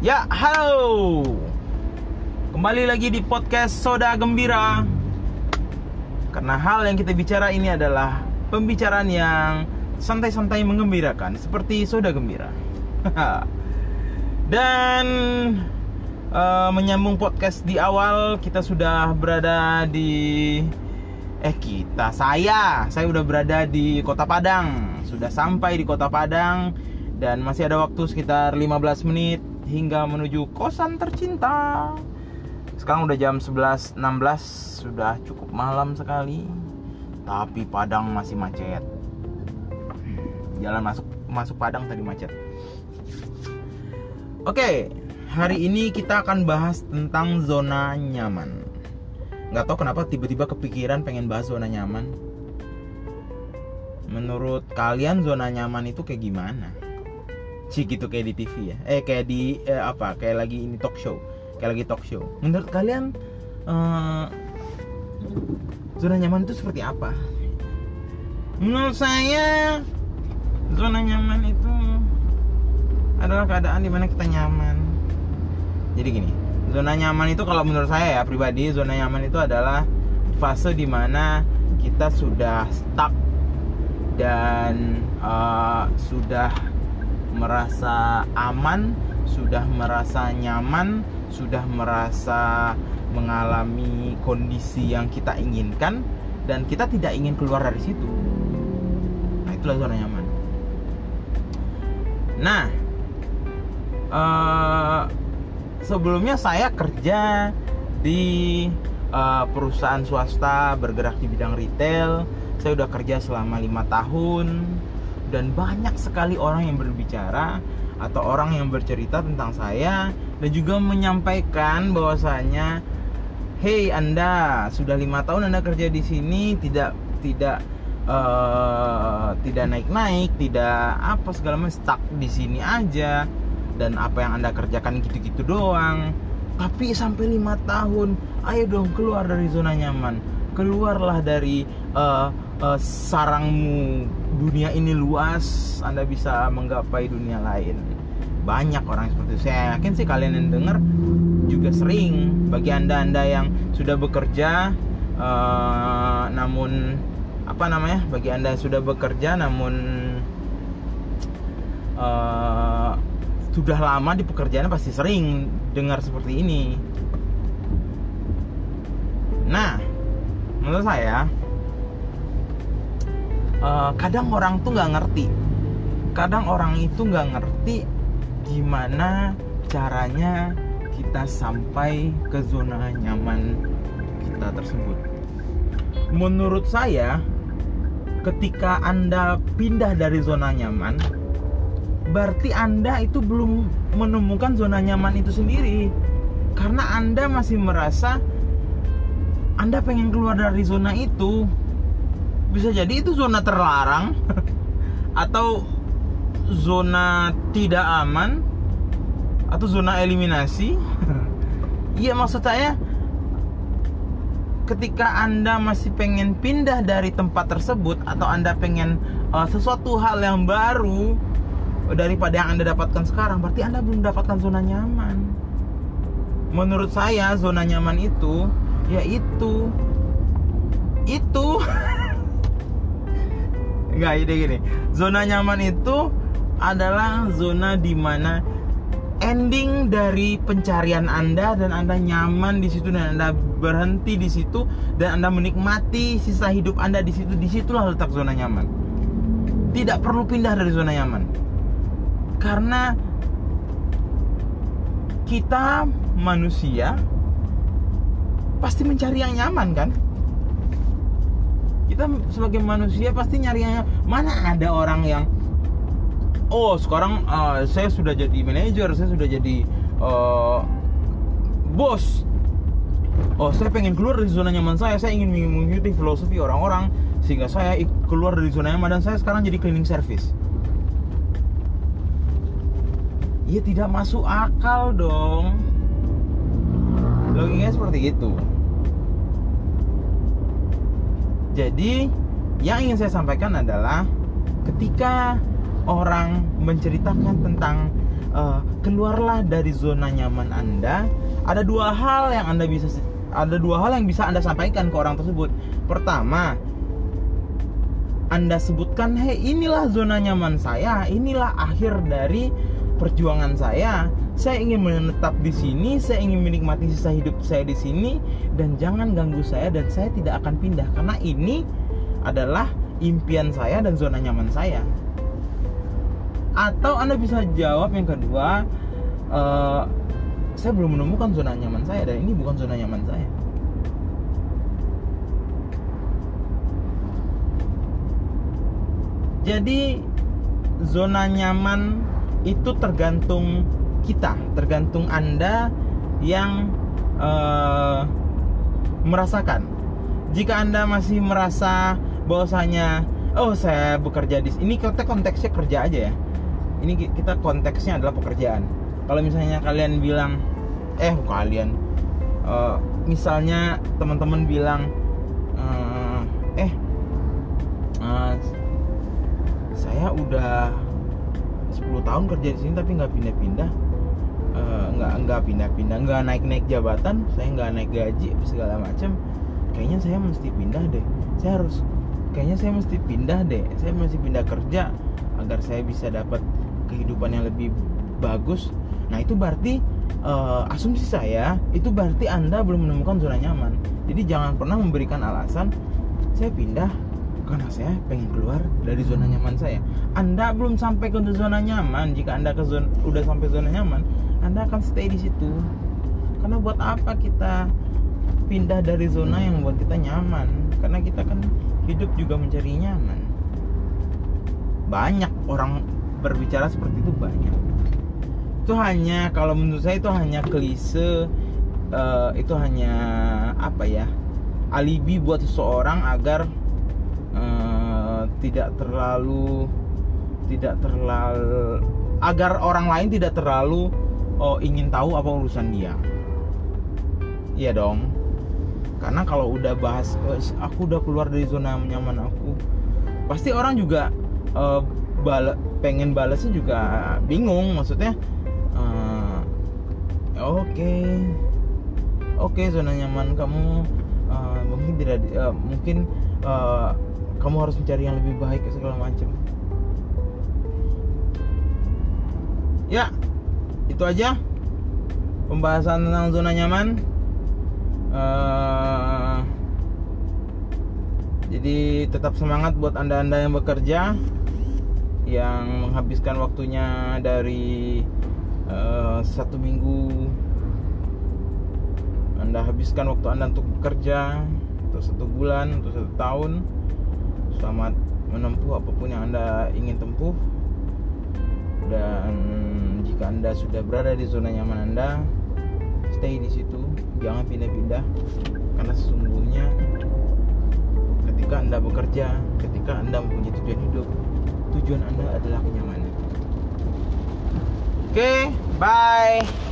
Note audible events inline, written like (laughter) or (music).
Ya, halo. Kembali lagi di podcast Soda Gembira. Karena hal yang kita bicara ini adalah pembicaraan yang santai-santai mengembirakan seperti Soda Gembira. (laughs) Dan uh, menyambung podcast di awal kita sudah berada di eh kita saya saya udah berada di Kota Padang sudah sampai di Kota Padang dan masih ada waktu sekitar 15 menit hingga menuju kosan tercinta. Sekarang udah jam 11.16 sudah cukup malam sekali. Tapi Padang masih macet. Jalan masuk masuk Padang tadi macet. Oke hari ini kita akan bahas tentang zona nyaman. Nggak tahu kenapa tiba-tiba kepikiran pengen bahas zona nyaman. Menurut kalian zona nyaman itu kayak gimana sih gitu kayak di TV ya. Eh kayak di eh, apa kayak lagi ini talk show. Kayak lagi talk show. Menurut kalian eh, zona nyaman itu seperti apa? Menurut saya zona nyaman itu adalah keadaan di mana kita nyaman. Jadi gini zona nyaman itu kalau menurut saya ya pribadi zona nyaman itu adalah fase di mana kita sudah stuck dan uh, sudah merasa aman sudah merasa nyaman sudah merasa mengalami kondisi yang kita inginkan dan kita tidak ingin keluar dari situ. Nah itulah zona nyaman. Nah uh, sebelumnya saya kerja di uh, perusahaan swasta bergerak di bidang retail. Saya udah kerja selama lima tahun dan banyak sekali orang yang berbicara atau orang yang bercerita tentang saya dan juga menyampaikan bahwasanya, hey Anda sudah lima tahun Anda kerja di sini tidak tidak uh, tidak naik-naik, tidak apa segala macam stuck di sini aja dan apa yang anda kerjakan gitu-gitu doang. Tapi sampai lima tahun ayo dong keluar dari zona nyaman. Keluarlah dari uh, uh, sarangmu dunia ini luas anda bisa menggapai dunia lain. Banyak orang seperti itu. Saya yakin sih kalian yang dengar juga sering. Bagi anda anda yang sudah bekerja uh, namun apa namanya? Bagi anda yang sudah bekerja namun uh, sudah lama di pekerjaan pasti sering dengar seperti ini. Nah, menurut saya uh, kadang orang tuh nggak ngerti. Kadang orang itu nggak ngerti gimana caranya kita sampai ke zona nyaman kita tersebut. Menurut saya, ketika Anda pindah dari zona nyaman, berarti Anda itu belum menemukan zona nyaman itu sendiri. Karena Anda masih merasa Anda pengen keluar dari zona itu. Bisa jadi itu zona terlarang atau zona tidak aman atau zona eliminasi. Iya maksud saya ketika Anda masih pengen pindah dari tempat tersebut atau Anda pengen uh, sesuatu hal yang baru daripada yang Anda dapatkan sekarang, berarti Anda belum dapatkan zona nyaman. Menurut saya, zona nyaman itu yaitu itu (laughs) Enggak, ide gini. Zona nyaman itu adalah zona di mana ending dari pencarian Anda dan Anda nyaman di situ dan Anda berhenti di situ dan Anda menikmati sisa hidup Anda di situ. Di situlah letak zona nyaman. Tidak perlu pindah dari zona nyaman karena kita manusia pasti mencari yang nyaman kan kita sebagai manusia pasti nyari yang mana ada orang yang oh sekarang uh, saya sudah jadi manajer saya sudah jadi uh, bos. Oh saya pengen keluar dari zona nyaman saya. Saya ingin mengikuti filosofi orang-orang sehingga saya keluar dari zona nyaman dan saya sekarang jadi cleaning service. Ya tidak masuk akal dong. Logikanya seperti itu jadi yang ingin saya sampaikan adalah ketika orang menceritakan tentang uh, keluarlah dari zona nyaman anda ada dua hal yang anda bisa ada dua hal yang bisa anda sampaikan ke orang tersebut. Pertama anda sebutkan, hei inilah zona nyaman saya, inilah akhir dari perjuangan saya. Saya ingin menetap di sini, saya ingin menikmati sisa hidup saya di sini, dan jangan ganggu saya dan saya tidak akan pindah karena ini adalah impian saya dan zona nyaman saya. Atau anda bisa jawab yang kedua, uh, saya belum menemukan zona nyaman saya dan ini bukan zona nyaman saya. Jadi zona nyaman itu tergantung kita, tergantung Anda yang uh, merasakan. Jika Anda masih merasa bahwasanya oh saya bekerja di ini kita konteksnya kerja aja ya. Ini kita konteksnya adalah pekerjaan. Kalau misalnya kalian bilang eh kalian uh, misalnya teman-teman bilang uh, eh uh, saya udah 10 tahun kerja di sini tapi nggak pindah-pindah. Uh, nggak nggak pindah-pindah nggak naik-naik jabatan saya nggak naik gaji segala macam. Kayaknya saya mesti pindah deh. Saya harus kayaknya saya mesti pindah deh. Saya mesti pindah kerja agar saya bisa dapat kehidupan yang lebih bagus. Nah itu berarti uh, asumsi saya itu berarti anda belum menemukan zona nyaman. Jadi jangan pernah memberikan alasan saya pindah karena saya pengen keluar dari zona nyaman saya. Anda belum sampai ke zona nyaman. Jika Anda ke zona, udah sampai zona nyaman, Anda akan stay di situ. Karena buat apa kita pindah dari zona yang membuat kita nyaman? Karena kita kan hidup juga mencari nyaman. Banyak orang berbicara seperti itu banyak. Itu hanya kalau menurut saya itu hanya klise uh, itu hanya apa ya? alibi buat seseorang agar tidak terlalu tidak terlalu agar orang lain tidak terlalu oh, ingin tahu apa urusan dia iya dong karena kalau udah bahas oh, aku udah keluar dari zona nyaman aku pasti orang juga uh, bala, pengen balasnya juga bingung maksudnya uh, oke okay. oke okay, zona nyaman kamu uh, mungkin tidak uh, mungkin uh, kamu harus mencari yang lebih baik segala macam. Ya itu aja pembahasan tentang zona nyaman. Uh, jadi tetap semangat buat anda-anda yang bekerja yang menghabiskan waktunya dari uh, satu minggu. Anda habiskan waktu anda untuk bekerja untuk satu bulan untuk satu tahun selamat menempuh apa pun yang anda ingin tempuh. Dan jika anda sudah berada di zona nyaman anda stay di situ. Jangan pindah-pindah karena sesungguhnya ketika anda bekerja ketika anda mempunyai tujuan hidup tujuan anda adalah kenyamanan. Oke okay, bye